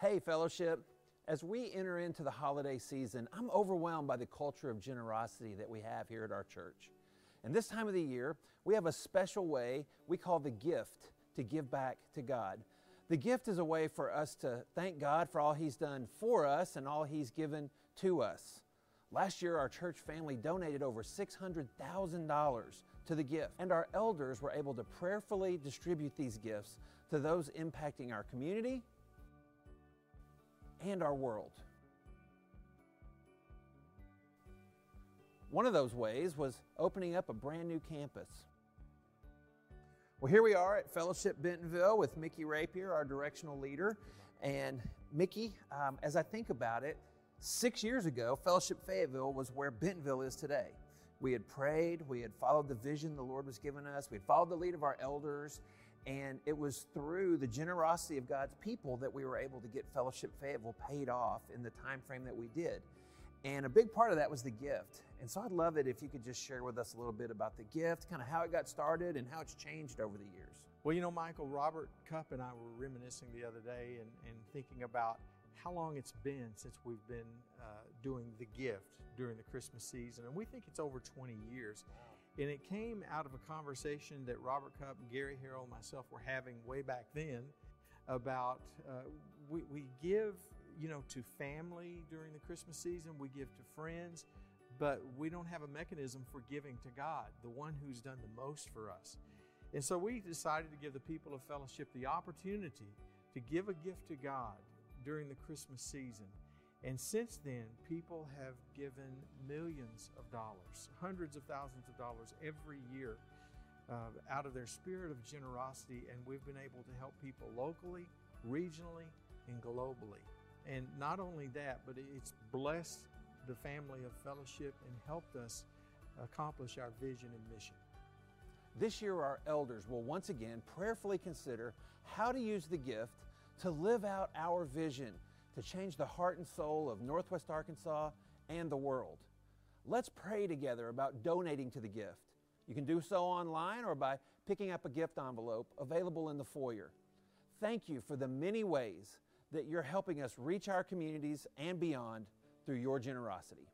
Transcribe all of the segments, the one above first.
Hey, fellowship. As we enter into the holiday season, I'm overwhelmed by the culture of generosity that we have here at our church. And this time of the year, we have a special way we call the gift to give back to God. The gift is a way for us to thank God for all He's done for us and all He's given to us. Last year, our church family donated over $600,000 to the gift, and our elders were able to prayerfully distribute these gifts to those impacting our community and our world. One of those ways was opening up a brand new campus. Well, here we are at Fellowship Bentonville with Mickey Rapier, our directional leader. And Mickey, um, as I think about it, six years ago, Fellowship Fayetteville was where Bentonville is today. We had prayed, we had followed the vision the Lord was giving us, we had followed the lead of our elders, and it was through the generosity of God's people that we were able to get Fellowship Fayetteville paid off in the time frame that we did. And a big part of that was the gift. And so I'd love it if you could just share with us a little bit about the gift, kind of how it got started and how it's changed over the years. Well, you know, Michael, Robert Cup and I were reminiscing the other day and, and thinking about how long it's been since we've been uh, doing the gift during the Christmas season. And we think it's over 20 years. And it came out of a conversation that Robert Cup Gary Harrell and myself were having way back then about uh, we, we give, you know, to family during the Christmas season, we give to friends, but we don't have a mechanism for giving to God, the one who's done the most for us. And so we decided to give the people of fellowship the opportunity to give a gift to God during the Christmas season. And since then, people have given millions of dollars, hundreds of thousands of dollars every year uh, out of their spirit of generosity. And we've been able to help people locally, regionally, and globally. And not only that, but it's blessed the family of fellowship and helped us accomplish our vision and mission. This year, our elders will once again prayerfully consider how to use the gift to live out our vision to change the heart and soul of Northwest Arkansas and the world. Let's pray together about donating to the gift. You can do so online or by picking up a gift envelope available in the foyer. Thank you for the many ways that you're helping us reach our communities and beyond through your generosity.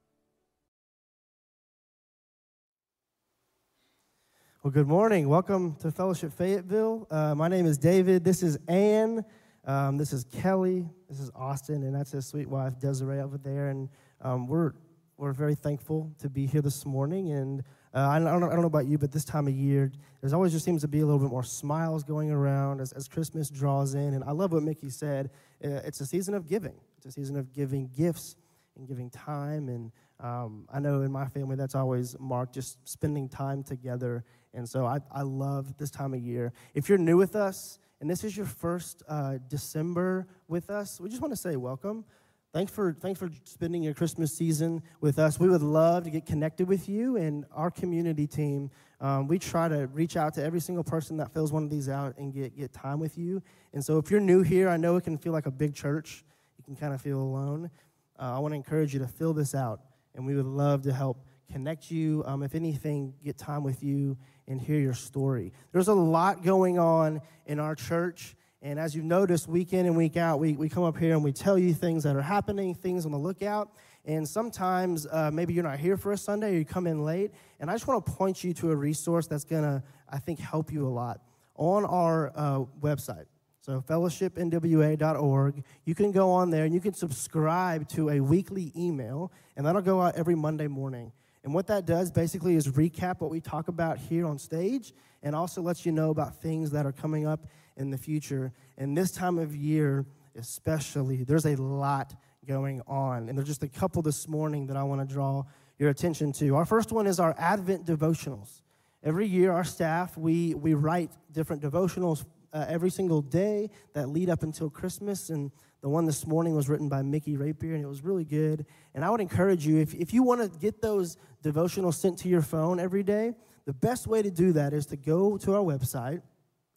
Well, good morning. Welcome to Fellowship Fayetteville. Uh, my name is David. This is Ann. Um, this is Kelly. This is Austin, and that's his sweet wife Desiree over there. And um, we're we're very thankful to be here this morning. And uh, I, don't, I don't know about you, but this time of year, there's always just seems to be a little bit more smiles going around as, as Christmas draws in. And I love what Mickey said. Uh, it's a season of giving. It's a season of giving gifts and giving time. And um, I know in my family, that's always marked just spending time together. And so I, I love this time of year. If you're new with us, and this is your first uh, December with us, we just want to say welcome. Thanks for, thanks for spending your Christmas season with us. We would love to get connected with you and our community team. Um, we try to reach out to every single person that fills one of these out and get, get time with you. And so if you're new here, I know it can feel like a big church. You can kind of feel alone. Uh, I want to encourage you to fill this out, and we would love to help connect you. Um, if anything, get time with you and hear your story. There's a lot going on in our church. And as you've noticed, week in and week out, we, we come up here and we tell you things that are happening, things on the lookout. And sometimes uh, maybe you're not here for a Sunday or you come in late. And I just want to point you to a resource that's going to, I think, help you a lot. On our uh, website, so fellowshipnwa.org, you can go on there and you can subscribe to a weekly email, and that'll go out every Monday morning. And what that does basically is recap what we talk about here on stage and also lets you know about things that are coming up in the future. And this time of year, especially, there's a lot going on. And there's just a couple this morning that I want to draw your attention to. Our first one is our Advent devotionals. Every year, our staff, we, we write different devotionals uh, every single day that lead up until Christmas. And the one this morning was written by Mickey Rapier, and it was really good. And I would encourage you, if, if you want to get those devotionals sent to your phone every day, the best way to do that is to go to our website.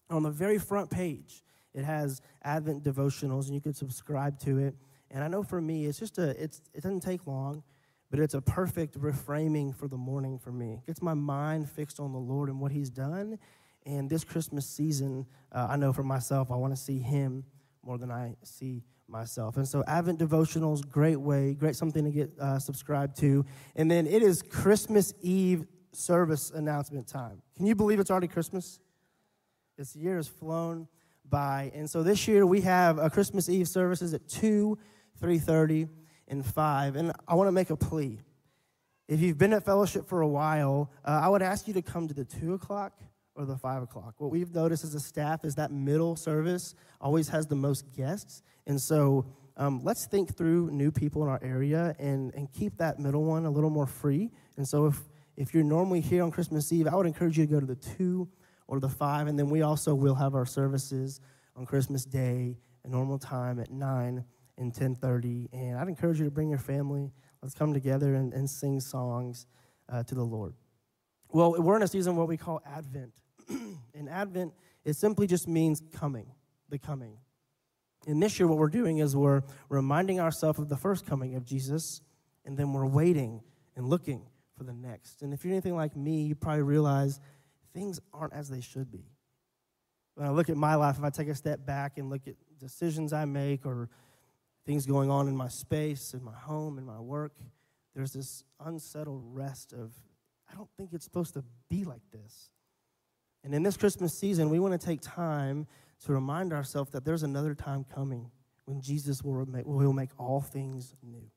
On the very front page, it has Advent devotionals, and you can subscribe to it. And I know for me, it's just a, it's, it doesn't take long, but it's a perfect reframing for the morning for me. It gets my mind fixed on the Lord and what He's done. And this Christmas season, uh, I know for myself, I want to see Him more than I see myself. And so, Advent devotionals, great way, great something to get uh, subscribed to. And then it is Christmas Eve service announcement time. Can you believe it's already Christmas? This year has flown by. And so this year we have a Christmas Eve services at 2, 3.30, and 5. And I want to make a plea. If you've been at fellowship for a while, uh, I would ask you to come to the 2 o'clock or the 5 o'clock. What we've noticed as a staff is that middle service always has the most guests. And so um, let's think through new people in our area and, and keep that middle one a little more free. And so if, if you're normally here on Christmas Eve, I would encourage you to go to the 2 or the 5. And then we also will have our services on Christmas Day, a normal time at 9 and 10.30. And I'd encourage you to bring your family. Let's come together and, and sing songs uh, to the Lord. Well, we're in a season what we call Advent. and Advent, it simply just means coming, the coming. And this year, what we're doing is we're reminding ourselves of the first coming of Jesus, and then we're waiting and looking for the next. And if you're anything like me, you probably realize things aren't as they should be. When I look at my life, if I take a step back and look at decisions I make or things going on in my space, in my home, in my work, there's this unsettled rest of, I don't think it's supposed to be like this. And in this Christmas season, we want to take time to remind ourselves that there's another time coming when Jesus will make, will make all things new.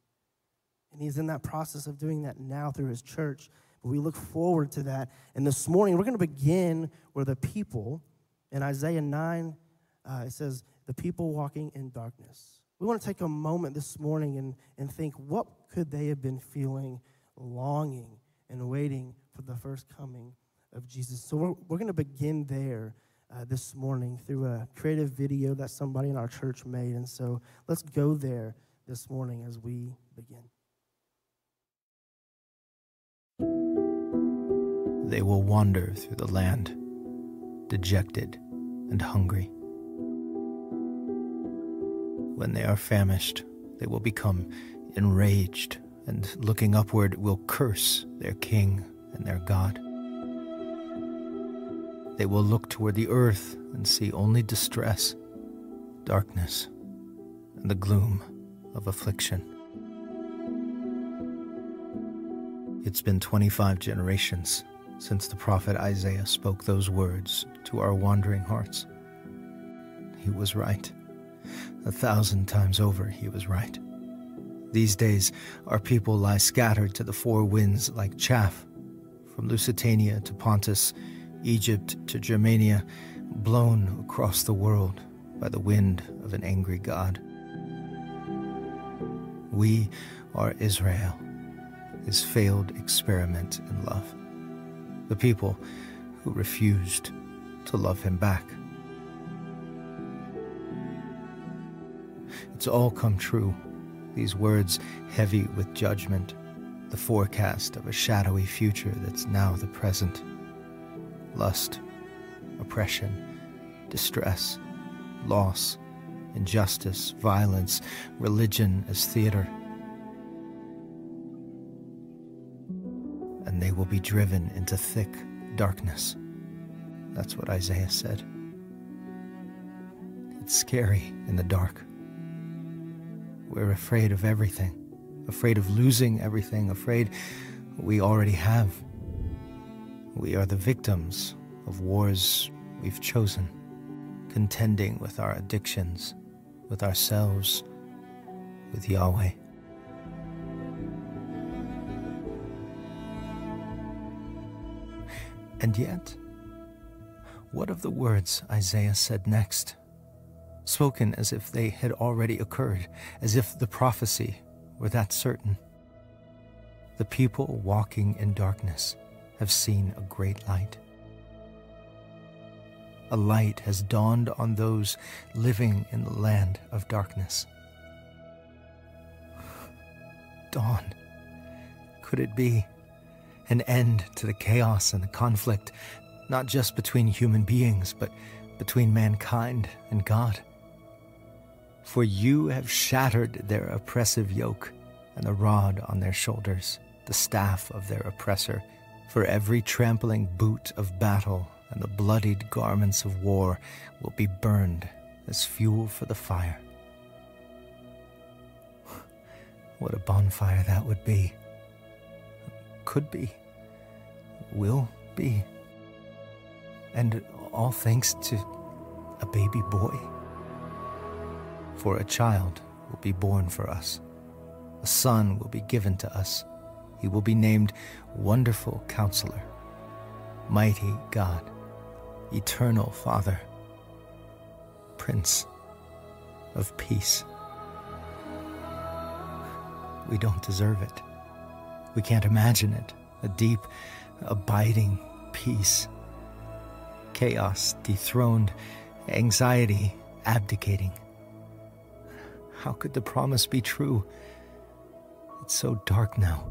And he's in that process of doing that now through his church. But we look forward to that. And this morning, we're going to begin where the people, in Isaiah 9, uh, it says, the people walking in darkness. We want to take a moment this morning and, and think, what could they have been feeling, longing, and waiting for the first coming of Jesus? So we're, we're going to begin there uh, this morning through a creative video that somebody in our church made. And so let's go there this morning as we begin. They will wander through the land, dejected and hungry. When they are famished, they will become enraged, and looking upward will curse their king and their God. They will look toward the earth and see only distress, darkness, and the gloom of affliction. It's been 25 generations since the prophet Isaiah spoke those words to our wandering hearts. He was right. A thousand times over, he was right. These days, our people lie scattered to the four winds like chaff, from Lusitania to Pontus Egypt to Germania, blown across the world by the wind of an angry God. We are Israel, his failed experiment in love, the people who refused to love him back. It's all come true, these words heavy with judgment, the forecast of a shadowy future that's now the present lust, oppression, distress, loss, injustice, violence, religion as theater. And they will be driven into thick darkness. That's what Isaiah said. It's scary in the dark. We're afraid of everything, afraid of losing everything, afraid we already have. We are the victims of wars we've chosen, contending with our addictions, with ourselves, with Yahweh. And yet, what of the words Isaiah said next? Spoken as if they had already occurred, as if the prophecy were that certain. The people walking in darkness have seen a great light. A light has dawned on those living in the land of darkness. Dawn. Could it be an end to the chaos and the conflict, not just between human beings, but between mankind and God? For you have shattered their oppressive yoke and the rod on their shoulders, the staff of their oppressor for every trampling boot of battle and the bloodied garments of war will be burned as fuel for the fire. What a bonfire that would be. Could be. Will be. And all thanks to a baby boy. For a child will be born for us, a son will be given to us. He will be named Wonderful Counselor, Mighty God, Eternal Father, Prince of Peace. We don't deserve it. We can't imagine it. A deep, abiding peace. Chaos dethroned, anxiety abdicating. How could the promise be true? It's so dark now,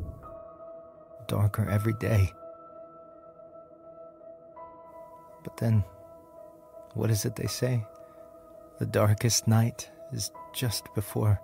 darker every day. But then, what is it they say? The darkest night is just before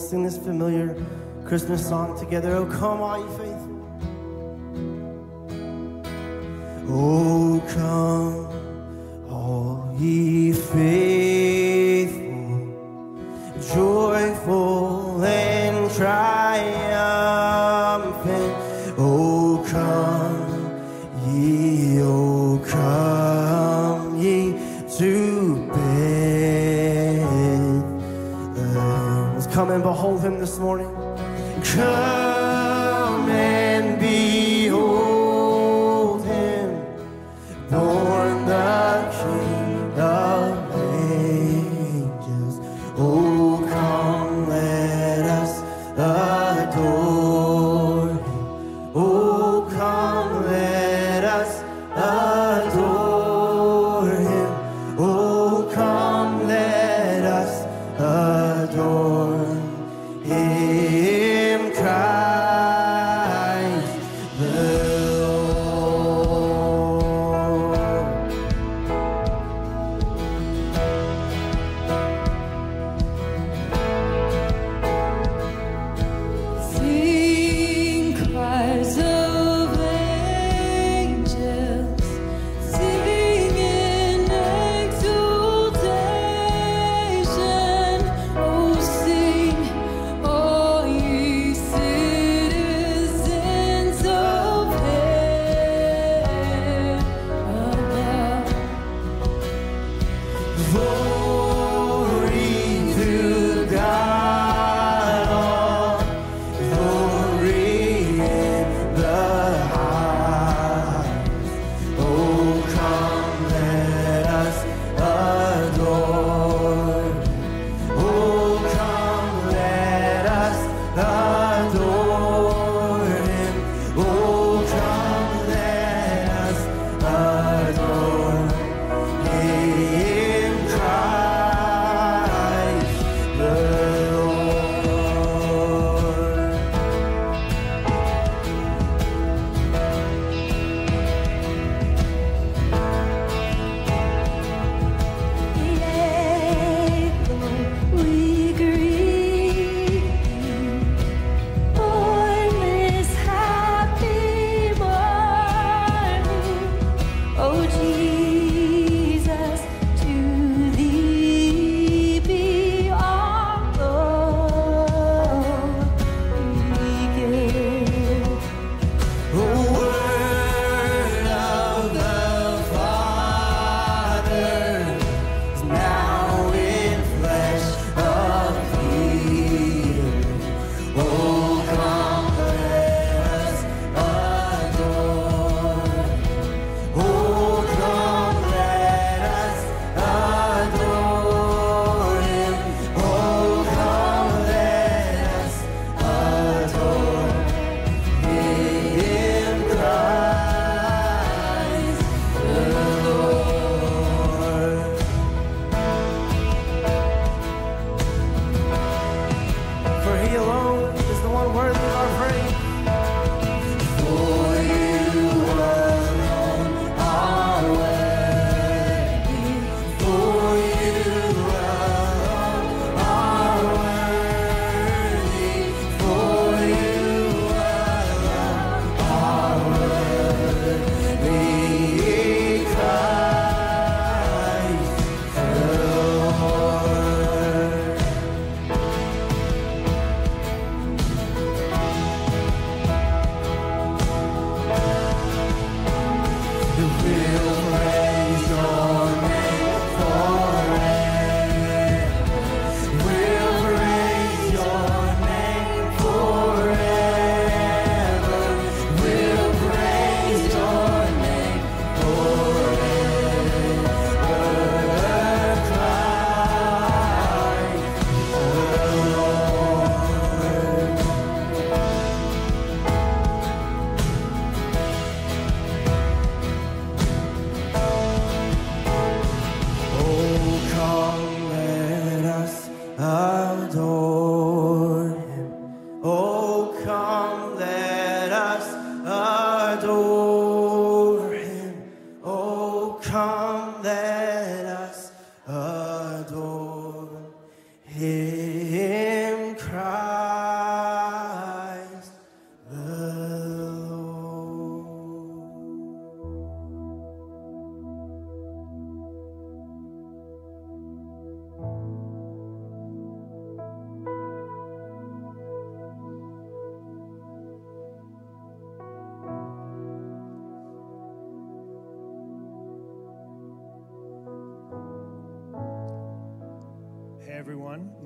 Let's sing this familiar Christmas song together. Oh, come, all you faithful. Oh, come, all ye faithful, joyful Come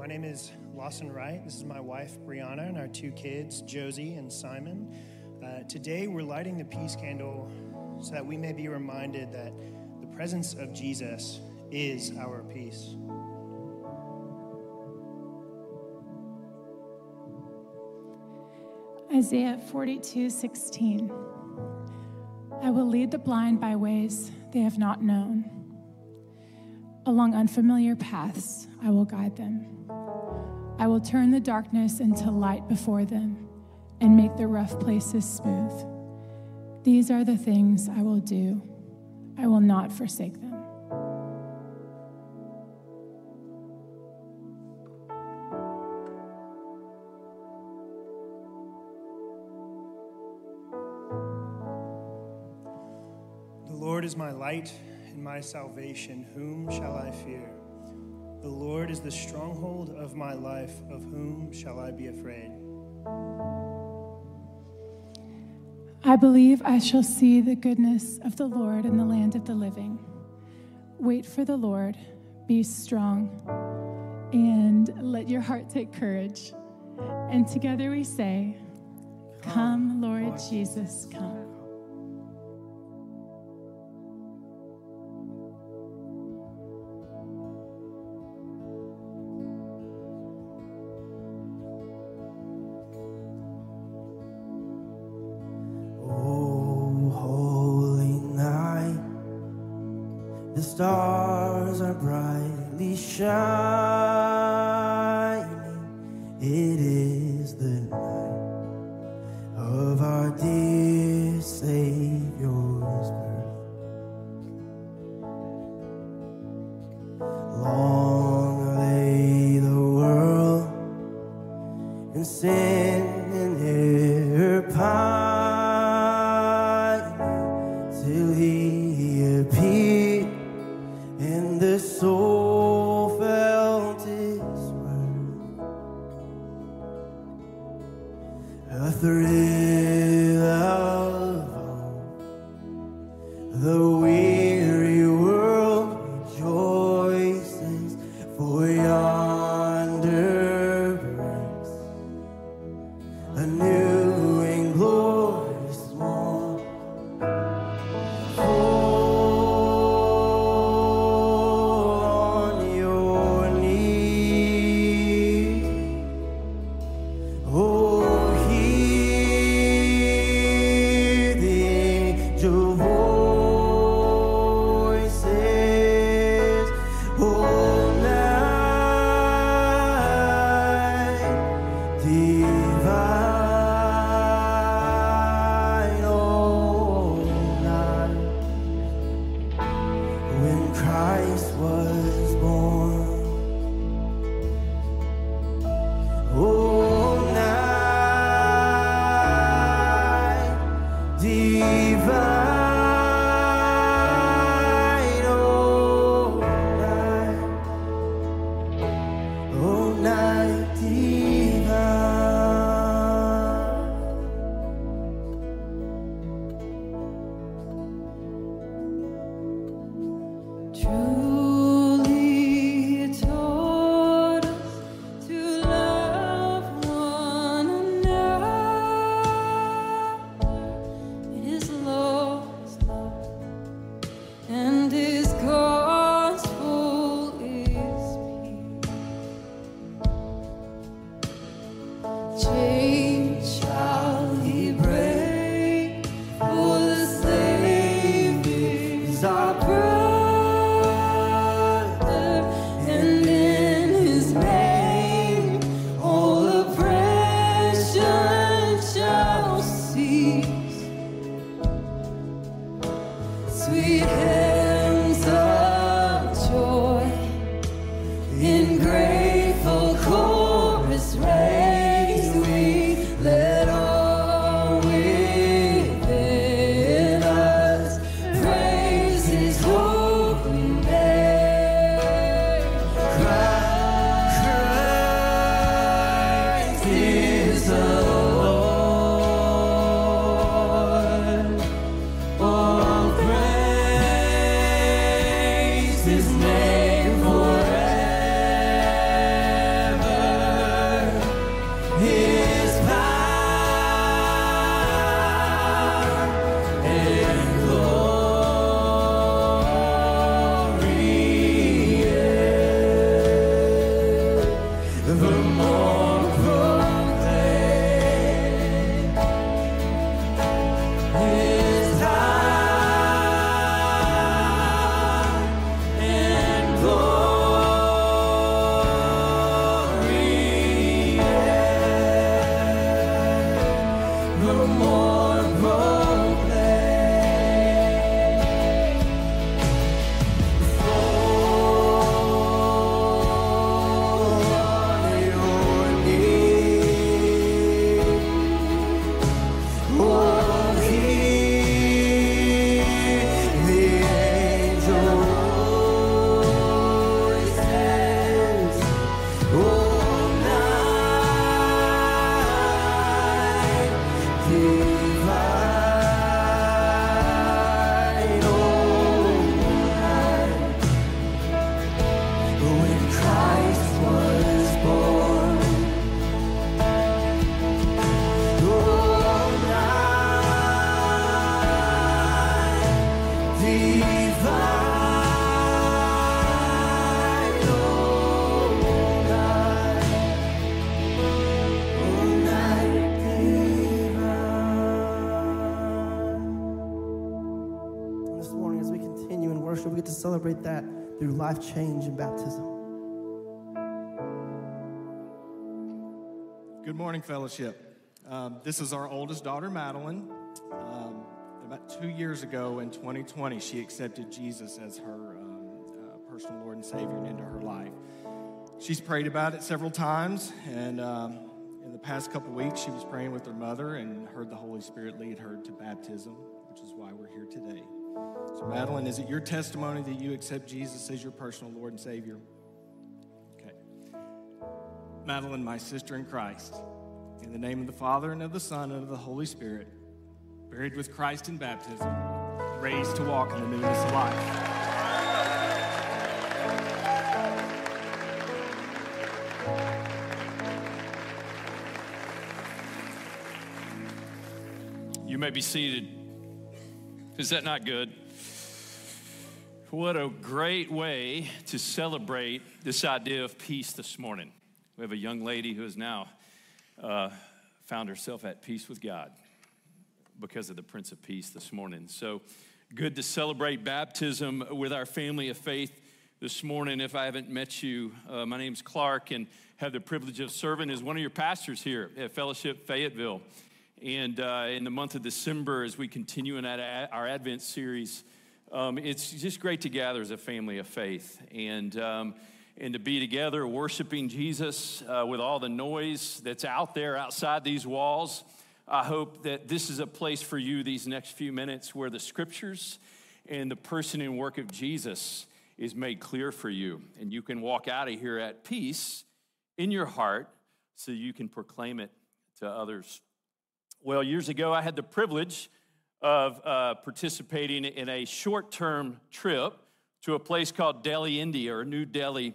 My name is Lawson Wright. This is my wife, Brianna, and our two kids, Josie and Simon. Uh, today, we're lighting the peace candle so that we may be reminded that the presence of Jesus is our peace. Isaiah 42 16. I will lead the blind by ways they have not known. Along unfamiliar paths, I will guide them. I will turn the darkness into light before them and make the rough places smooth. These are the things I will do. I will not forsake them. The Lord is my light and my salvation. Whom shall I fear? The Lord is the stronghold of my life. Of whom shall I be afraid? I believe I shall see the goodness of the Lord in the land of the living. Wait for the Lord, be strong, and let your heart take courage. And together we say, Come, Lord Jesus, come. Life change in baptism. Good morning, fellowship. Um, this is our oldest daughter, Madeline. Um, about two years ago in 2020, she accepted Jesus as her um, uh, personal Lord and Savior and into her life. She's prayed about it several times, and um, in the past couple weeks, she was praying with her mother and heard the Holy Spirit lead her to baptism, which is why we're here today. So, Madeline, is it your testimony that you accept Jesus as your personal Lord and Savior? Okay. Madeline, my sister in Christ, in the name of the Father and of the Son and of the Holy Spirit, buried with Christ in baptism, raised to walk in the newness of life. You may be seated. Is that not good? What a great way to celebrate this idea of peace this morning. We have a young lady who has now uh, found herself at peace with God because of the Prince of Peace this morning. So good to celebrate baptism with our family of faith this morning. If I haven't met you, uh, my name's Clark and have the privilege of serving as one of your pastors here at Fellowship Fayetteville. And uh, in the month of December, as we continue in our Advent series, um, it's just great to gather as a family of faith and, um, and to be together worshiping Jesus uh, with all the noise that's out there outside these walls. I hope that this is a place for you these next few minutes where the scriptures and the person and work of Jesus is made clear for you. And you can walk out of here at peace in your heart so you can proclaim it to others. Well, years ago, I had the privilege of uh, participating in a short term trip to a place called Delhi, India, or New Delhi,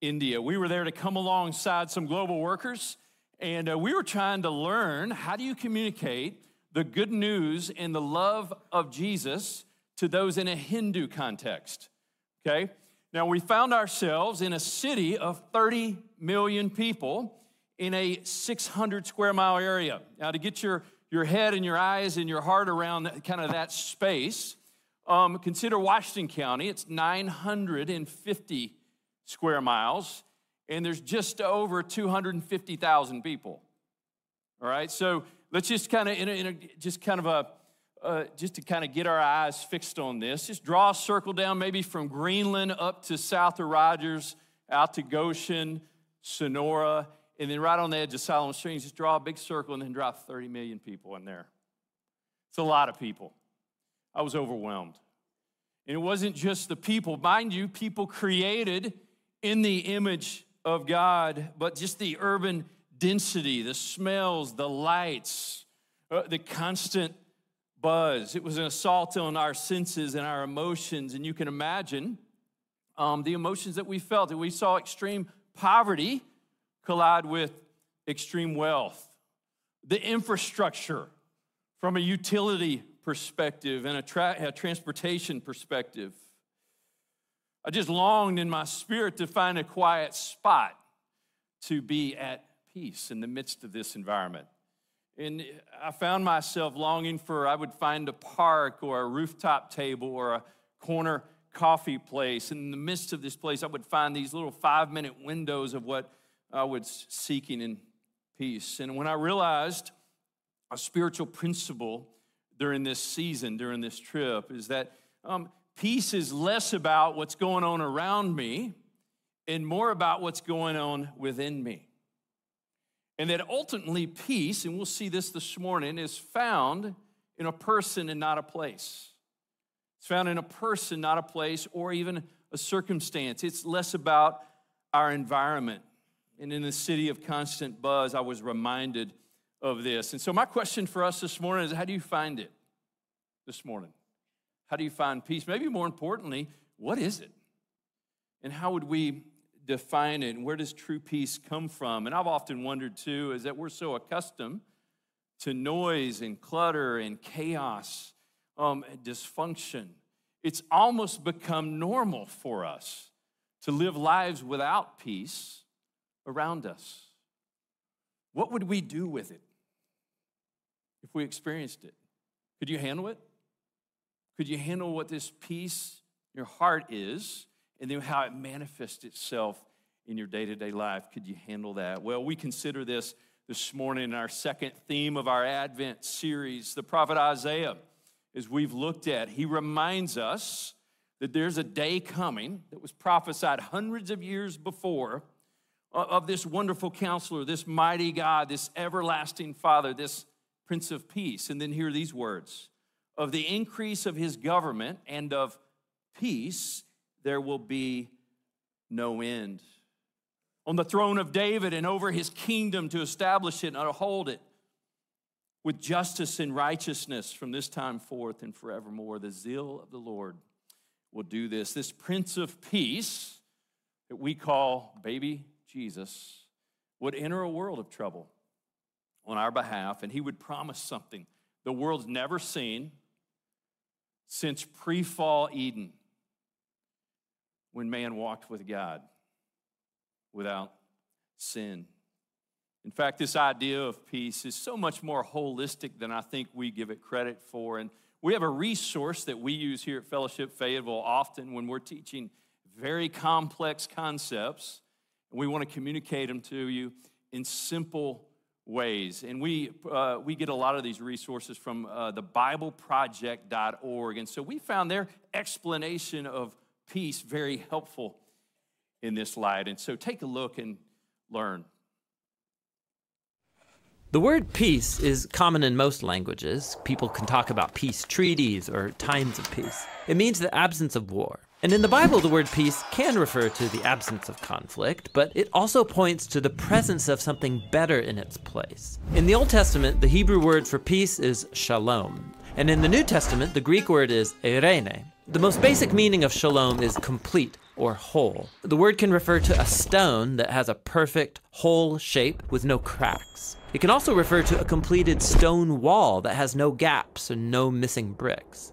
India. We were there to come alongside some global workers, and uh, we were trying to learn how do you communicate the good news and the love of Jesus to those in a Hindu context. Okay? Now, we found ourselves in a city of 30 million people in a 600 square mile area. Now, to get your, your head and your eyes and your heart around that, kind of that space, um, consider Washington County. It's 950 square miles, and there's just over 250,000 people. All right, so let's just kind of, in a, in a, just kind of a, uh, just to kind of get our eyes fixed on this, just draw a circle down maybe from Greenland up to south of Rogers, out to Goshen, Sonora, and then right on the edge of Siloam Springs, just draw a big circle and then drop 30 million people in there. It's a lot of people. I was overwhelmed. And it wasn't just the people, mind you, people created in the image of God, but just the urban density, the smells, the lights, uh, the constant buzz. It was an assault on our senses and our emotions. And you can imagine um, the emotions that we felt. That we saw extreme poverty collide with extreme wealth. The infrastructure from a utility perspective and a, tra- a transportation perspective. I just longed in my spirit to find a quiet spot to be at peace in the midst of this environment. And I found myself longing for, I would find a park or a rooftop table or a corner coffee place. In the midst of this place, I would find these little five minute windows of what I was seeking in peace. And when I realized a spiritual principle during this season, during this trip, is that um, peace is less about what's going on around me and more about what's going on within me. And that ultimately, peace, and we'll see this this morning, is found in a person and not a place. It's found in a person, not a place, or even a circumstance. It's less about our environment. And in the city of constant buzz, I was reminded of this. And so, my question for us this morning is how do you find it this morning? How do you find peace? Maybe more importantly, what is it? And how would we define it? And where does true peace come from? And I've often wondered too, is that we're so accustomed to noise and clutter and chaos, um, and dysfunction. It's almost become normal for us to live lives without peace around us. What would we do with it if we experienced it? Could you handle it? Could you handle what this peace in your heart is, and then how it manifests itself in your day to day life. Could you handle that? Well, we consider this this morning in our second theme of our Advent series. The prophet Isaiah, as we've looked at, he reminds us that there's a day coming that was prophesied hundreds of years before of this wonderful counselor, this mighty God, this everlasting Father, this Prince of Peace. And then hear these words of the increase of his government and of peace, there will be no end. On the throne of David and over his kingdom to establish it and uphold it with justice and righteousness from this time forth and forevermore. The zeal of the Lord will do this. This Prince of Peace that we call baby Jesus would enter a world of trouble on our behalf, and he would promise something the world's never seen since pre fall Eden when man walked with God without sin. In fact, this idea of peace is so much more holistic than I think we give it credit for. And we have a resource that we use here at Fellowship Fayetteville often when we're teaching very complex concepts. We want to communicate them to you in simple ways. And we, uh, we get a lot of these resources from uh, the BibleProject.org. And so we found their explanation of peace very helpful in this light. And so take a look and learn. The word peace is common in most languages. People can talk about peace treaties or times of peace. It means the absence of war. And in the Bible, the word peace can refer to the absence of conflict, but it also points to the presence of something better in its place. In the Old Testament, the Hebrew word for peace is shalom. And in the New Testament, the Greek word is eirene. The most basic meaning of shalom is complete or whole. The word can refer to a stone that has a perfect, whole shape with no cracks. It can also refer to a completed stone wall that has no gaps and no missing bricks.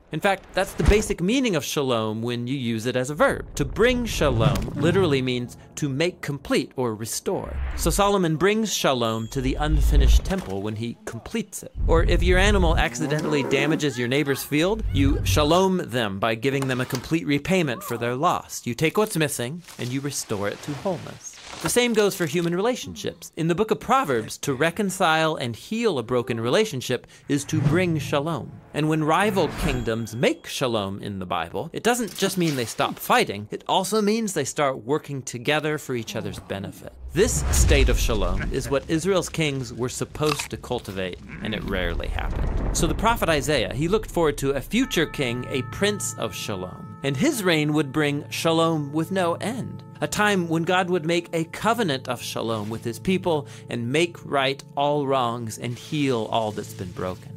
In fact, that's the basic meaning of shalom when you use it as a verb. To bring shalom literally means to make complete or restore. So Solomon brings shalom to the unfinished temple when he completes it. Or if your animal accidentally damages your neighbor's field, you shalom them by giving them a complete repayment for their loss. You take what's missing and you restore it to wholeness. The same goes for human relationships. In the book of Proverbs, to reconcile and heal a broken relationship is to bring shalom. And when rival kingdoms make shalom in the Bible, it doesn't just mean they stop fighting, it also means they start working together for each other's benefit. This state of shalom is what Israel's kings were supposed to cultivate, and it rarely happened. So the prophet Isaiah, he looked forward to a future king, a prince of shalom, and his reign would bring shalom with no end a time when God would make a covenant of shalom with his people and make right all wrongs and heal all that's been broken.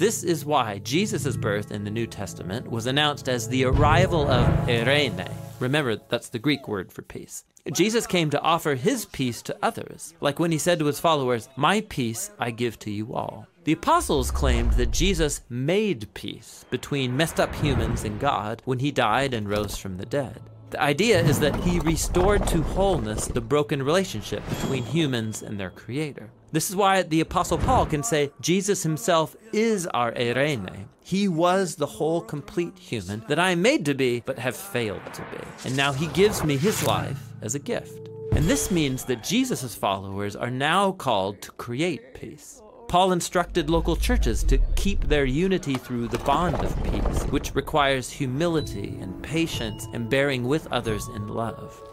This is why Jesus' birth in the New Testament was announced as the arrival of eirene. Remember, that's the Greek word for peace. Jesus came to offer his peace to others, like when he said to his followers, My peace I give to you all. The apostles claimed that Jesus made peace between messed up humans and God when he died and rose from the dead. The idea is that he restored to wholeness the broken relationship between humans and their creator. This is why the Apostle Paul can say Jesus himself is our eirene. He was the whole complete human that I am made to be, but have failed to be. And now he gives me his life as a gift. And this means that Jesus' followers are now called to create peace. Paul instructed local churches to keep their unity through the bond of peace, which requires humility and patience and bearing with others in love.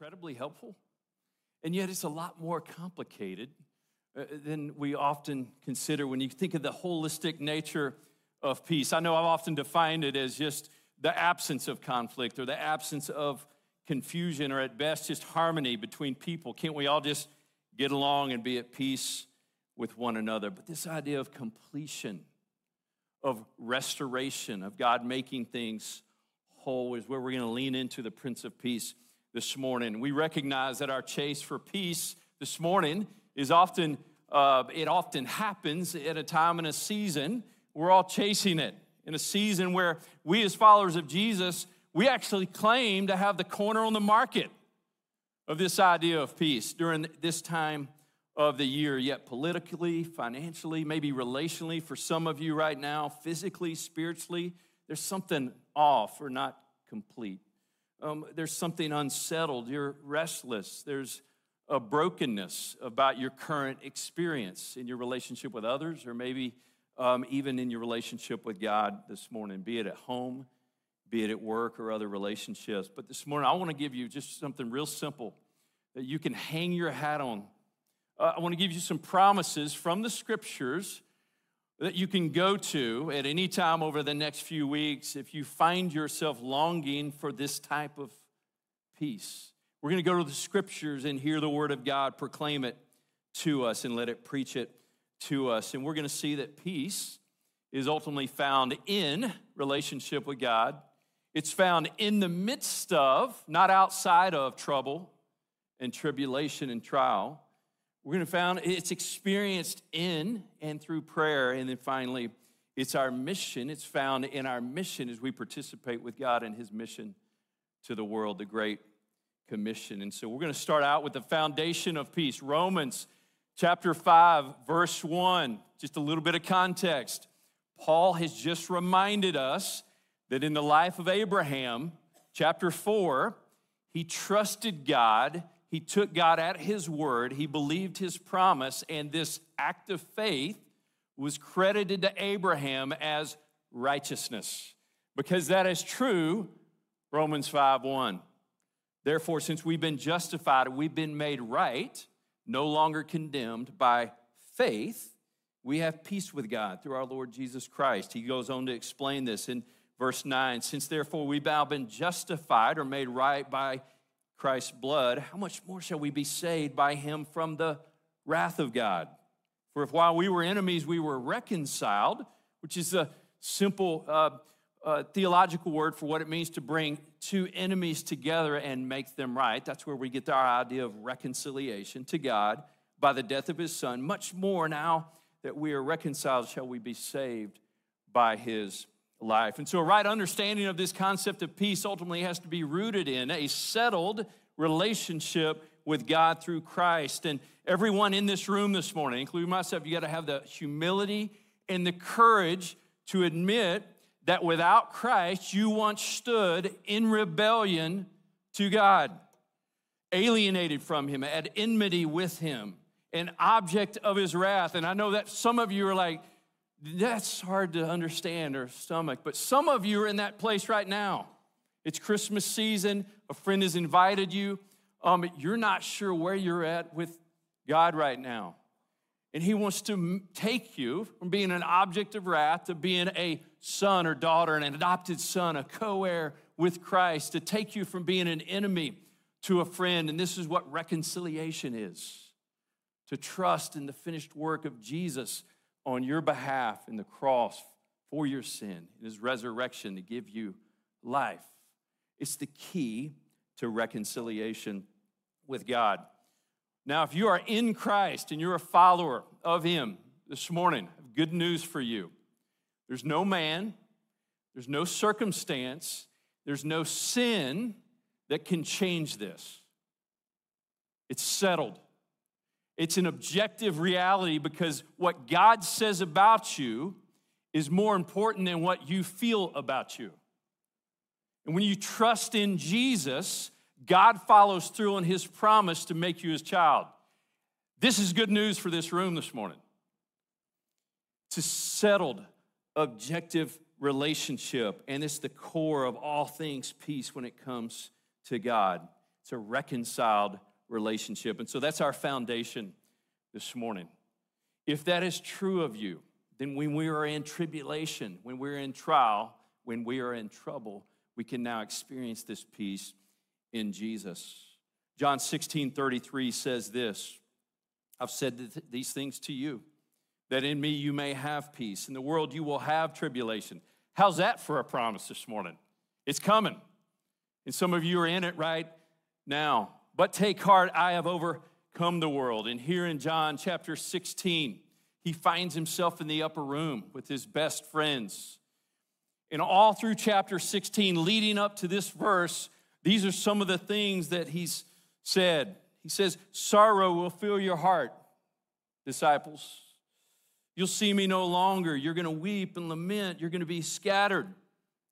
Incredibly helpful? And yet it's a lot more complicated uh, than we often consider when you think of the holistic nature of peace. I know I've often defined it as just the absence of conflict or the absence of confusion or at best just harmony between people. Can't we all just get along and be at peace with one another? But this idea of completion, of restoration, of God making things whole is where we're going to lean into the Prince of Peace this morning. We recognize that our chase for peace this morning is often, uh, it often happens at a time and a season. We're all chasing it in a season where we, as followers of Jesus, we actually claim to have the corner on the market of this idea of peace during this time of the year, yet politically, financially, maybe relationally, for some of you right now, physically, spiritually, there's something off or not complete. Um, there's something unsettled. You're restless. There's a brokenness about your current experience in your relationship with others, or maybe um, even in your relationship with God this morning, be it at home, be it at work, or other relationships. But this morning, I want to give you just something real simple that you can hang your hat on. Uh, I want to give you some promises from the scriptures that you can go to at any time over the next few weeks if you find yourself longing for this type of peace. We're going to go to the scriptures and hear the word of God, proclaim it to us, and let it preach it to us. And we're going to see that peace is ultimately found in relationship with God. It's found in the midst of, not outside of trouble and tribulation and trial. We're going to find it's experienced in and through prayer. And then finally, it's our mission. It's found in our mission as we participate with God in His mission to the world, the Great Commission. And so we're going to start out with the foundation of peace. Romans chapter 5, verse 1. Just a little bit of context. Paul has just reminded us that in the life of Abraham, chapter 4, he trusted God he took God at his word, he believed his promise, and this act of faith was credited to Abraham as righteousness. Because that is true, Romans 5 1. Therefore, since we've been justified, we've been made right, no longer condemned by faith, we have peace with God through our Lord Jesus Christ. He goes on to explain this in verse 9. Since therefore we've now been justified or made right by Christ's blood, how much more shall we be saved by him from the wrath of God? For if while we were enemies, we were reconciled, which is a simple uh, uh, theological word for what it means to bring two enemies together and make them right. That's where we get our idea of reconciliation to God by the death of his son. Much more now that we are reconciled, shall we be saved by his life. And so, a right understanding of this concept of peace ultimately has to be rooted in a settled relationship with God through Christ. And everyone in this room this morning, including myself, you got to have the humility and the courage to admit that without Christ, you once stood in rebellion to God, alienated from Him, at enmity with Him, an object of His wrath. And I know that some of you are like, that's hard to understand or stomach. But some of you are in that place right now. It's Christmas season, a friend has invited you. Um, you're not sure where you're at with God right now. And He wants to take you from being an object of wrath to being a son or daughter, an adopted son, a co heir with Christ, to take you from being an enemy to a friend. And this is what reconciliation is to trust in the finished work of Jesus on your behalf in the cross for your sin, in his resurrection to give you life. It's the key to reconciliation with God. Now, if you are in Christ and you're a follower of him this morning, good news for you. There's no man, there's no circumstance, there's no sin that can change this. It's settled. It's an objective reality because what God says about you is more important than what you feel about you. And when you trust in Jesus, God follows through on his promise to make you his child. This is good news for this room this morning. It's a settled, objective relationship, and it's the core of all things peace when it comes to God. It's a reconciled relationship. And so that's our foundation this morning. If that is true of you, then when we are in tribulation, when we're in trial, when we are in trouble, we can now experience this peace in Jesus. John 16 33 says this I've said th- these things to you, that in me you may have peace. In the world you will have tribulation. How's that for a promise this morning? It's coming. And some of you are in it right now. But take heart, I have overcome the world. And here in John chapter 16, he finds himself in the upper room with his best friends. And all through chapter 16, leading up to this verse, these are some of the things that he's said. He says, Sorrow will fill your heart, disciples. You'll see me no longer. You're going to weep and lament. You're going to be scattered.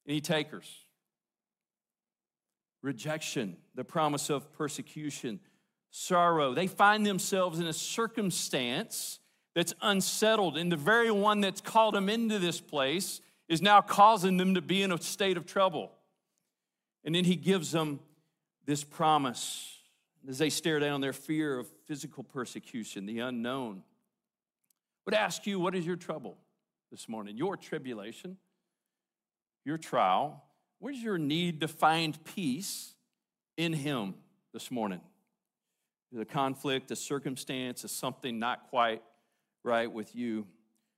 Any takers? Rejection, the promise of persecution, sorrow. They find themselves in a circumstance that's unsettled, and the very one that's called them into this place is now causing them to be in a state of trouble. And then he gives them this promise as they stare down their fear of physical persecution, the unknown. I would ask you, what is your trouble this morning? Your tribulation, your trial. Where's your need to find peace in Him this morning? The conflict, a circumstance, is something not quite right with you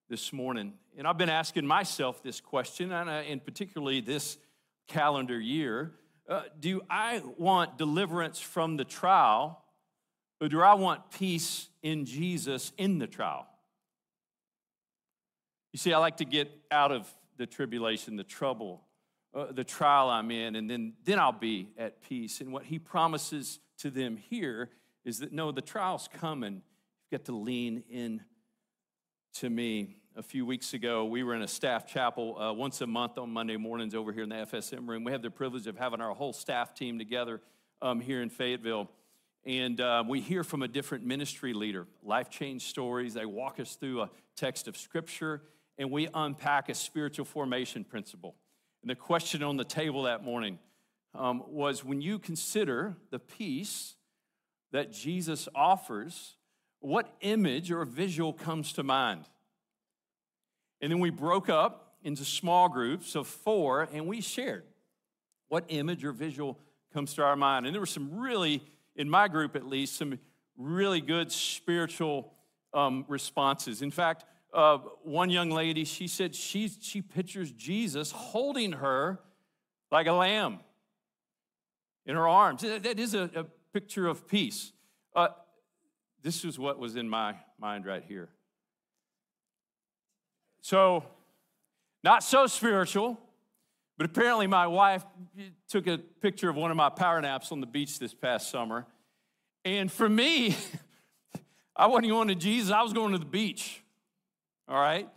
this morning. And I've been asking myself this question, and, uh, and particularly this calendar year uh, do I want deliverance from the trial, or do I want peace in Jesus in the trial? You see, I like to get out of the tribulation, the trouble, uh, the trial I'm in, and then, then I'll be at peace. And what he promises to them here is that no, the trial's coming. You've got to lean in to me. A few weeks ago, we were in a staff chapel uh, once a month on Monday mornings over here in the FSM room. We have the privilege of having our whole staff team together um, here in Fayetteville. And uh, we hear from a different ministry leader, life change stories. They walk us through a text of scripture, and we unpack a spiritual formation principle. And the question on the table that morning um, was when you consider the peace that Jesus offers, what image or visual comes to mind? And then we broke up into small groups of four and we shared what image or visual comes to our mind. And there were some really, in my group at least, some really good spiritual um, responses. In fact, uh, one young lady, she said she, she pictures Jesus holding her like a lamb in her arms. That is a, a picture of peace. Uh, this is what was in my mind right here. So, not so spiritual, but apparently my wife took a picture of one of my power naps on the beach this past summer. And for me, I wasn't going to Jesus, I was going to the beach. All right?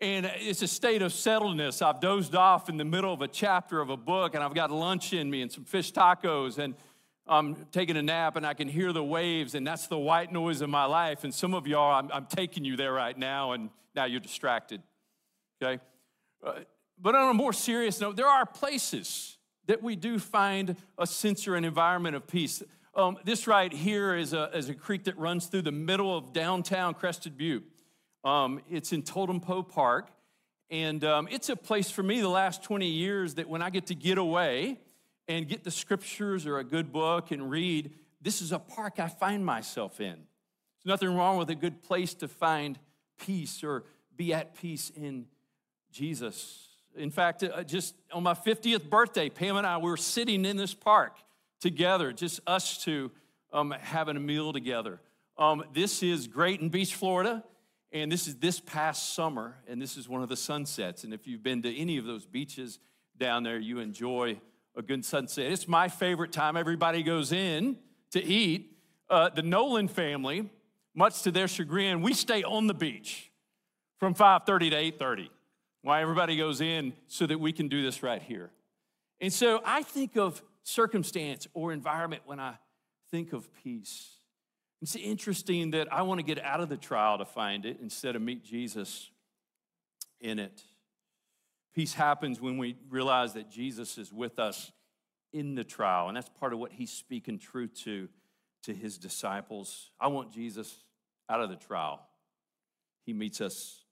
And it's a state of settledness. I've dozed off in the middle of a chapter of a book, and I've got lunch in me and some fish tacos, and I'm taking a nap, and I can hear the waves, and that's the white noise of my life. And some of y'all, I'm, I'm taking you there right now, and now you're distracted. Okay? Uh, but on a more serious note, there are places that we do find a sense or an environment of peace. Um, this right here is a, is a creek that runs through the middle of downtown Crested Butte. Um, it's in Totem Pole Park. And um, it's a place for me the last 20 years that when I get to get away and get the scriptures or a good book and read, this is a park I find myself in. There's nothing wrong with a good place to find peace or be at peace in Jesus. In fact, uh, just on my 50th birthday, Pam and I were sitting in this park together, just us two um, having a meal together. Um, this is Grayton Beach, Florida, and this is this past summer, and this is one of the sunsets. And if you've been to any of those beaches down there, you enjoy a good sunset. It's my favorite time. Everybody goes in to eat. Uh, the Nolan family, much to their chagrin, we stay on the beach from 5:30 to 8:30 why everybody goes in so that we can do this right here. And so I think of circumstance or environment when I think of peace. It's interesting that I want to get out of the trial to find it instead of meet Jesus in it. Peace happens when we realize that Jesus is with us in the trial, and that's part of what he's speaking truth to to his disciples. I want Jesus out of the trial. He meets us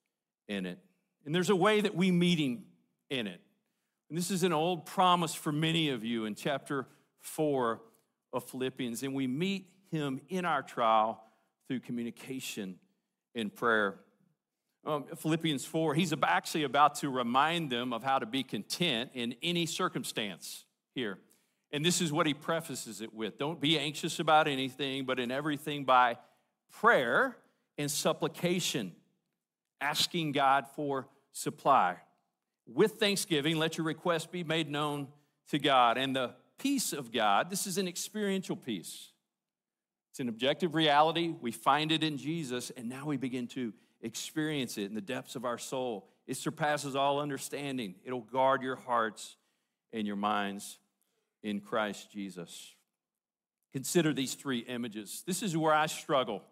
in it. And there's a way that we meet him in it. And this is an old promise for many of you in chapter 4 of Philippians. And we meet him in our trial through communication and prayer. Um, Philippians 4, he's actually about to remind them of how to be content in any circumstance here. And this is what he prefaces it with Don't be anxious about anything, but in everything by prayer and supplication, asking God for supply. With thanksgiving, let your request be made known to God. And the peace of God, this is an experiential peace. It's an objective reality. We find it in Jesus, and now we begin to experience it in the depths of our soul. It surpasses all understanding. It'll guard your hearts and your minds in Christ Jesus. Consider these three images. This is where I struggle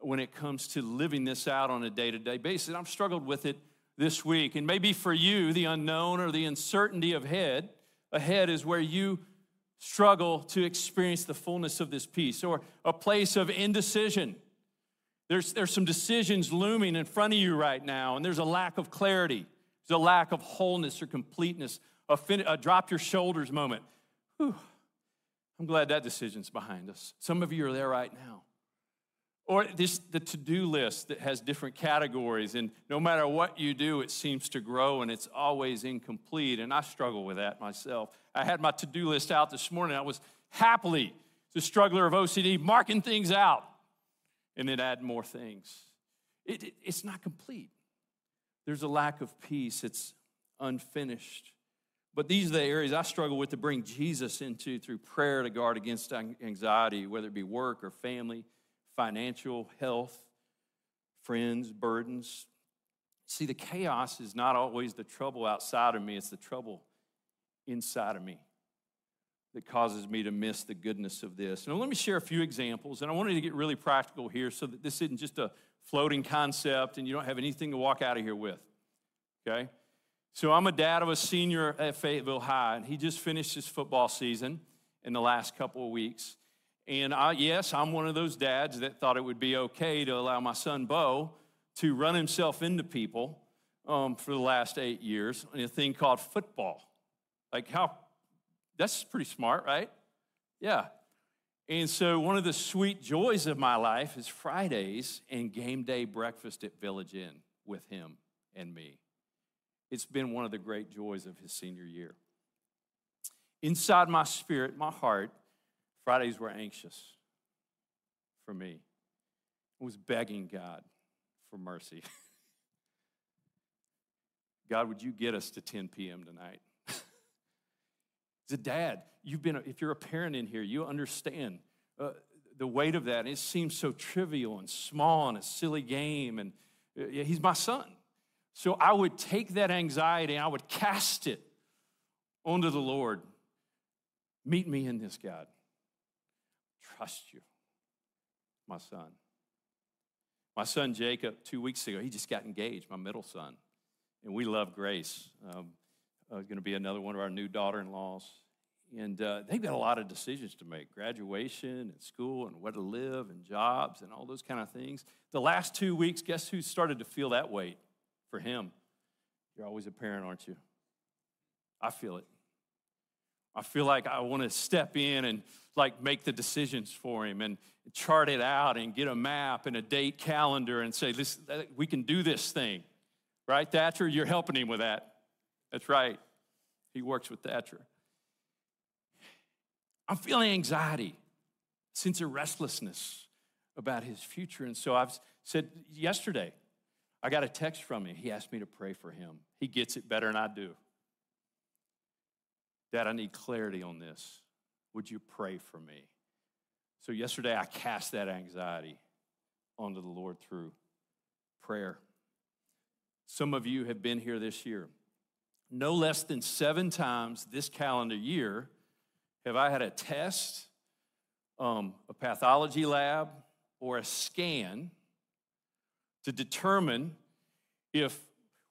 when it comes to living this out on a day to day basis. I've struggled with it this week. And maybe for you, the unknown or the uncertainty of head, ahead is where you struggle to experience the fullness of this peace or a place of indecision. There's, there's some decisions looming in front of you right now, and there's a lack of clarity. There's a lack of wholeness or completeness a, fin- a drop your shoulders moment. Whew. I'm glad that decision's behind us. Some of you are there right now. Or this, the to do list that has different categories, and no matter what you do, it seems to grow and it's always incomplete. And I struggle with that myself. I had my to do list out this morning. I was happily, the struggler of OCD, marking things out and then add more things. It, it, it's not complete. There's a lack of peace, it's unfinished. But these are the areas I struggle with to bring Jesus into through prayer to guard against anxiety, whether it be work or family, financial, health, friends, burdens. See, the chaos is not always the trouble outside of me, it's the trouble inside of me that causes me to miss the goodness of this. Now, let me share a few examples, and I wanted to get really practical here so that this isn't just a floating concept and you don't have anything to walk out of here with. Okay? So I'm a dad of a senior at Fayetteville High, and he just finished his football season in the last couple of weeks. And I, yes, I'm one of those dads that thought it would be okay to allow my son Bo to run himself into people um, for the last eight years in a thing called football. Like, how, that's pretty smart, right? Yeah. And so, one of the sweet joys of my life is Fridays and game day breakfast at Village Inn with him and me. It's been one of the great joys of his senior year. Inside my spirit, my heart, Fridays were anxious for me. I was begging God for mercy. God, would you get us to 10 p.m. tonight? As a dad, you've been, if you're a parent in here, you understand uh, the weight of that. It seems so trivial and small and a silly game. And uh, yeah, he's my son. So I would take that anxiety and I would cast it onto the Lord. Meet me in this, God. Trust you, my son. My son Jacob, two weeks ago, he just got engaged, my middle son. And we love Grace. Um, uh, going to be another one of our new daughter in laws. And uh, they've got a lot of decisions to make graduation and school and where to live and jobs and all those kind of things. The last two weeks, guess who started to feel that weight? for him. You're always a parent, aren't you? I feel it. I feel like I want to step in and like make the decisions for him and chart it out and get a map and a date calendar and say, this, we can do this thing. Right, Thatcher? You're helping him with that. That's right. He works with Thatcher. I'm feeling anxiety, sense of restlessness about his future. And so I've said yesterday, I got a text from him. He asked me to pray for him. He gets it better than I do. Dad, I need clarity on this. Would you pray for me? So, yesterday I cast that anxiety onto the Lord through prayer. Some of you have been here this year. No less than seven times this calendar year have I had a test, um, a pathology lab, or a scan to determine if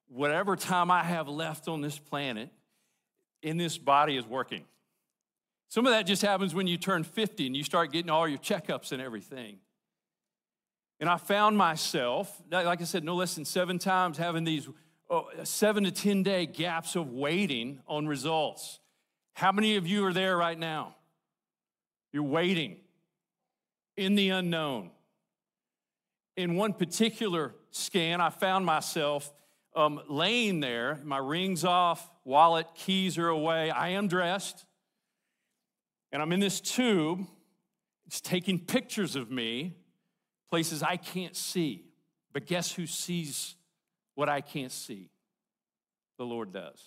whatever time I have left on this planet in this body is working. Some of that just happens when you turn 50 and you start getting all your checkups and everything. And I found myself, like I said, no less than seven times having these oh, seven to 10 day gaps of waiting on results. How many of you are there right now? You're waiting in the unknown. In one particular scan, I found myself um, laying there, my ring's off, wallet, keys are away. I am dressed, and I'm in this tube. It's taking pictures of me, places I can't see. But guess who sees what I can't see? The Lord does.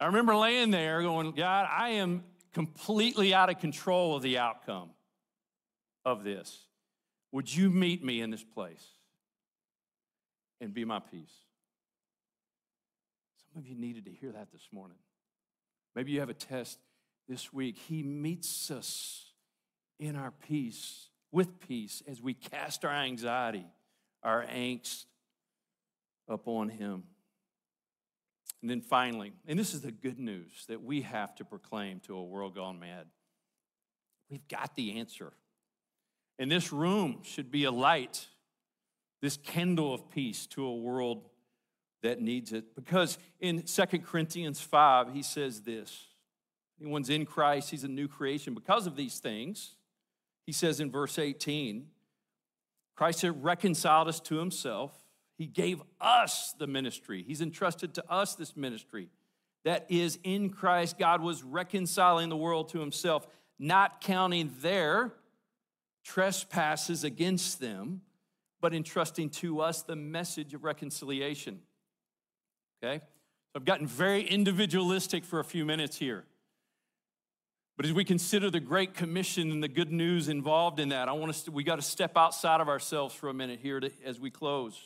I remember laying there going, God, I am completely out of control of the outcome of this. Would you meet me in this place and be my peace? Some of you needed to hear that this morning. Maybe you have a test this week. He meets us in our peace, with peace, as we cast our anxiety, our angst upon Him. And then finally, and this is the good news that we have to proclaim to a world gone mad we've got the answer. And this room should be a light, this candle of peace to a world that needs it. Because in Second Corinthians 5, he says this Anyone's in Christ, he's a new creation. Because of these things, he says in verse 18, Christ had reconciled us to himself. He gave us the ministry. He's entrusted to us this ministry. That is, in Christ, God was reconciling the world to himself, not counting their trespasses against them, but entrusting to us the message of reconciliation. Okay? So I've gotten very individualistic for a few minutes here. But as we consider the Great Commission and the good news involved in that, I want us to, we got to step outside of ourselves for a minute here to, as we close.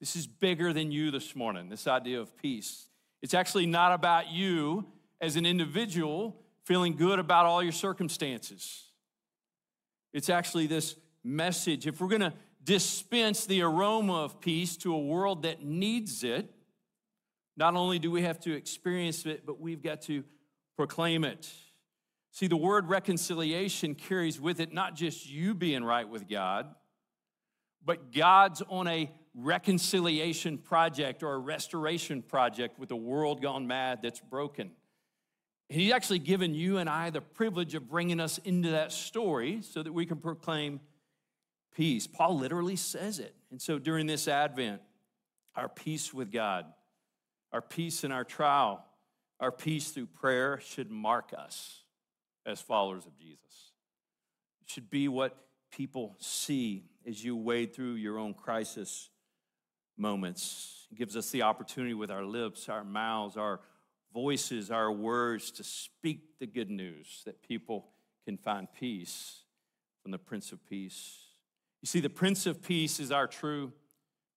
This is bigger than you this morning, this idea of peace. It's actually not about you as an individual feeling good about all your circumstances. It's actually this message. If we're going to dispense the aroma of peace to a world that needs it, not only do we have to experience it, but we've got to proclaim it. See, the word reconciliation carries with it not just you being right with God, but God's on a reconciliation project or a restoration project with a world gone mad that's broken. And He's actually given you and I the privilege of bringing us into that story so that we can proclaim peace. Paul literally says it. And so during this Advent, our peace with God, our peace in our trial, our peace through prayer should mark us as followers of Jesus. It should be what people see as you wade through your own crisis moments. It gives us the opportunity with our lips, our mouths, our voices, our words to speak the good news that people can find peace from the Prince of Peace. You see, the Prince of Peace is our true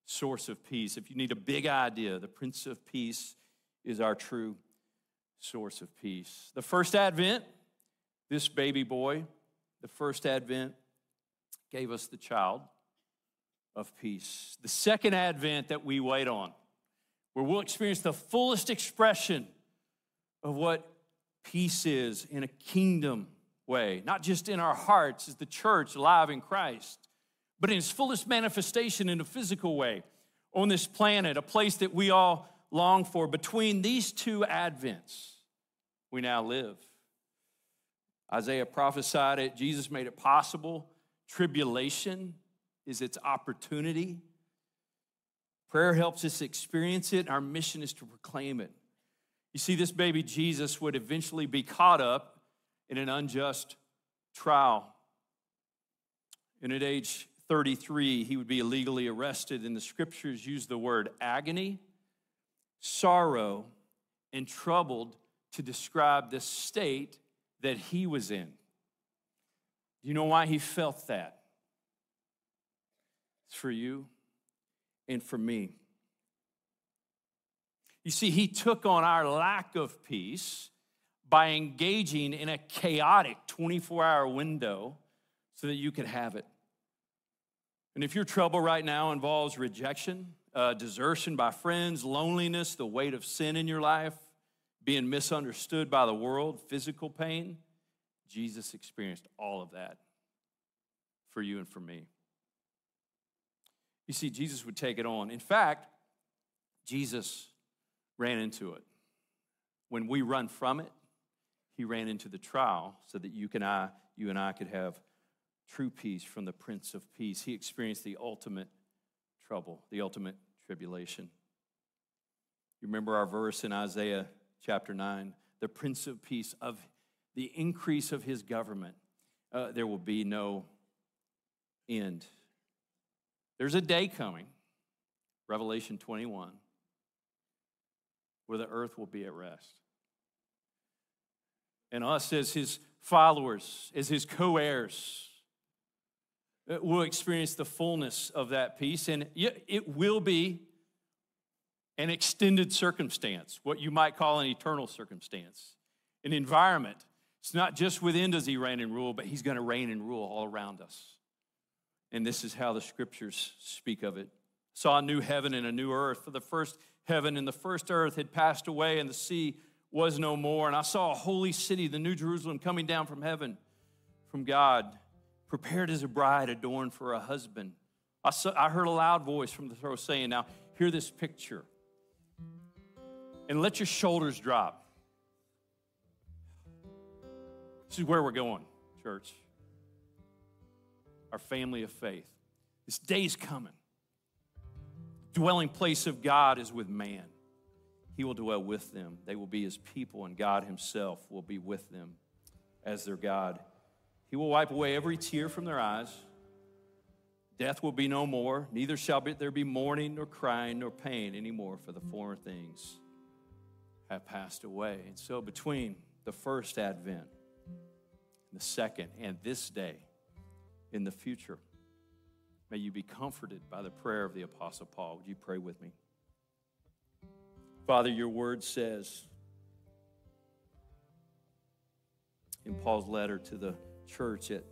source of peace. If you need a big idea, the Prince of Peace is our true source of peace. The first advent, this baby boy, the first advent gave us the child of peace. The second advent that we wait on, where we'll experience the fullest expression of what peace is in a kingdom way, not just in our hearts as the church alive in Christ, but in its fullest manifestation in a physical way on this planet, a place that we all long for. Between these two advents, we now live. Isaiah prophesied it, Jesus made it possible. Tribulation is its opportunity. Prayer helps us experience it. Our mission is to proclaim it. You see, this baby Jesus would eventually be caught up in an unjust trial. And at age 33, he would be illegally arrested, and the scriptures use the word agony, sorrow, and troubled to describe the state that he was in. Do you know why he felt that? It's for you and for me. You see, he took on our lack of peace by engaging in a chaotic 24 hour window so that you could have it. And if your trouble right now involves rejection, uh, desertion by friends, loneliness, the weight of sin in your life, being misunderstood by the world, physical pain. Jesus experienced all of that for you and for me. You see, Jesus would take it on. In fact, Jesus ran into it. When we run from it, he ran into the trial so that you, can I, you and I could have true peace from the Prince of Peace. He experienced the ultimate trouble, the ultimate tribulation. You remember our verse in Isaiah chapter 9 the Prince of Peace, of the increase of his government, uh, there will be no end. There's a day coming, Revelation 21, where the earth will be at rest. And us, as his followers, as his co heirs, uh, will experience the fullness of that peace. And it will be an extended circumstance, what you might call an eternal circumstance, an environment. It's not just within does he reign and rule, but he's going to reign and rule all around us. And this is how the scriptures speak of it. Saw a new heaven and a new earth. For the first heaven and the first earth had passed away, and the sea was no more. And I saw a holy city, the New Jerusalem, coming down from heaven, from God, prepared as a bride adorned for a husband. I, saw, I heard a loud voice from the throne saying, Now, hear this picture and let your shoulders drop. This is where we're going, church. Our family of faith. This day's coming. Dwelling place of God is with man. He will dwell with them. They will be his people, and God himself will be with them as their God. He will wipe away every tear from their eyes. Death will be no more, neither shall there be mourning, nor crying, nor pain anymore, for the former things have passed away. And so, between the first advent, the second, and this day in the future, may you be comforted by the prayer of the Apostle Paul. Would you pray with me? Father, your word says in Paul's letter to the church at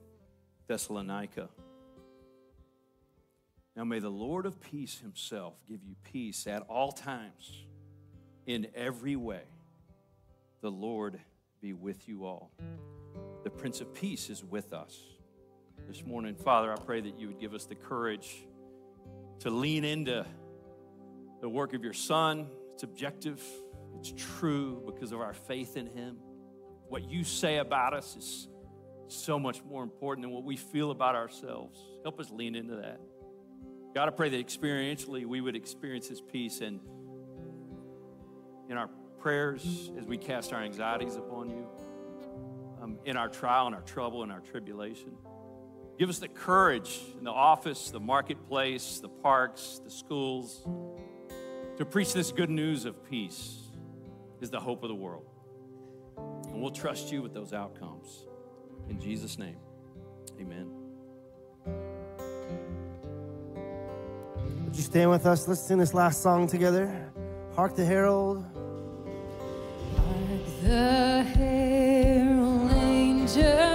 Thessalonica. Now may the Lord of peace himself give you peace at all times, in every way. The Lord be with you all. The Prince of Peace is with us. This morning, Father, I pray that you would give us the courage to lean into the work of your Son. It's objective, it's true because of our faith in him. What you say about us is so much more important than what we feel about ourselves. Help us lean into that. God, I pray that experientially we would experience His peace and in our prayers as we cast our anxieties upon you, um, in our trial and our trouble and our tribulation. Give us the courage in the office, the marketplace, the parks, the schools to preach this good news of peace is the hope of the world. And we'll trust you with those outcomes. In Jesus' name, amen. Would you stand with us? Let's sing this last song together. Hark the Herald. Hark The herald angels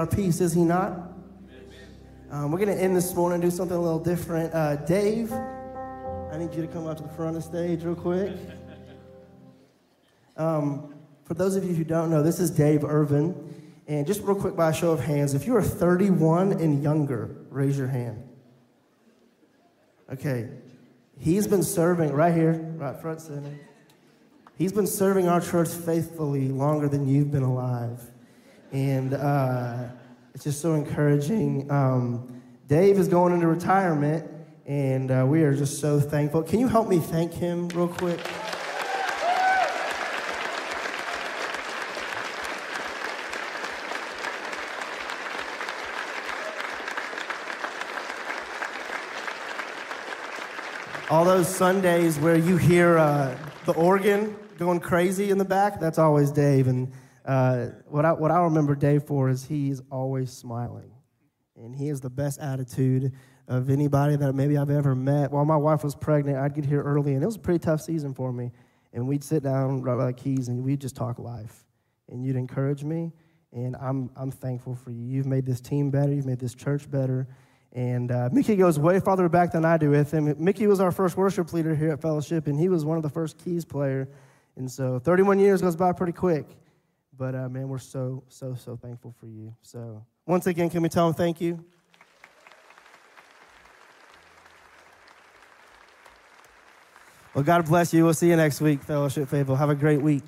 our peace, is he not? Um, we're going to end this morning and do something a little different. Uh, Dave, I need you to come up to the front of the stage real quick. Um, for those of you who don't know, this is Dave Irvin. And just real quick, by a show of hands, if you are 31 and younger, raise your hand. Okay. He's been serving right here, right front center. He's been serving our church faithfully longer than you've been alive. And uh, it's just so encouraging. Um, Dave is going into retirement, and uh, we are just so thankful. Can you help me thank him real quick? All those Sundays where you hear uh, the organ going crazy in the back, that's always Dave. And uh, what, I, what I remember Dave for is he's always smiling. And he has the best attitude of anybody that maybe I've ever met. While my wife was pregnant, I'd get here early, and it was a pretty tough season for me. And we'd sit down right by the keys, and we'd just talk life. And you'd encourage me, and I'm, I'm thankful for you. You've made this team better, you've made this church better. And uh, Mickey goes way farther back than I do with him. Mickey was our first worship leader here at Fellowship, and he was one of the first keys player. And so 31 years goes by pretty quick. But uh, man, we're so, so, so thankful for you. So once again, can we tell them thank you? Well, God bless you. We'll see you next week, Fellowship Faithful. Have a great week.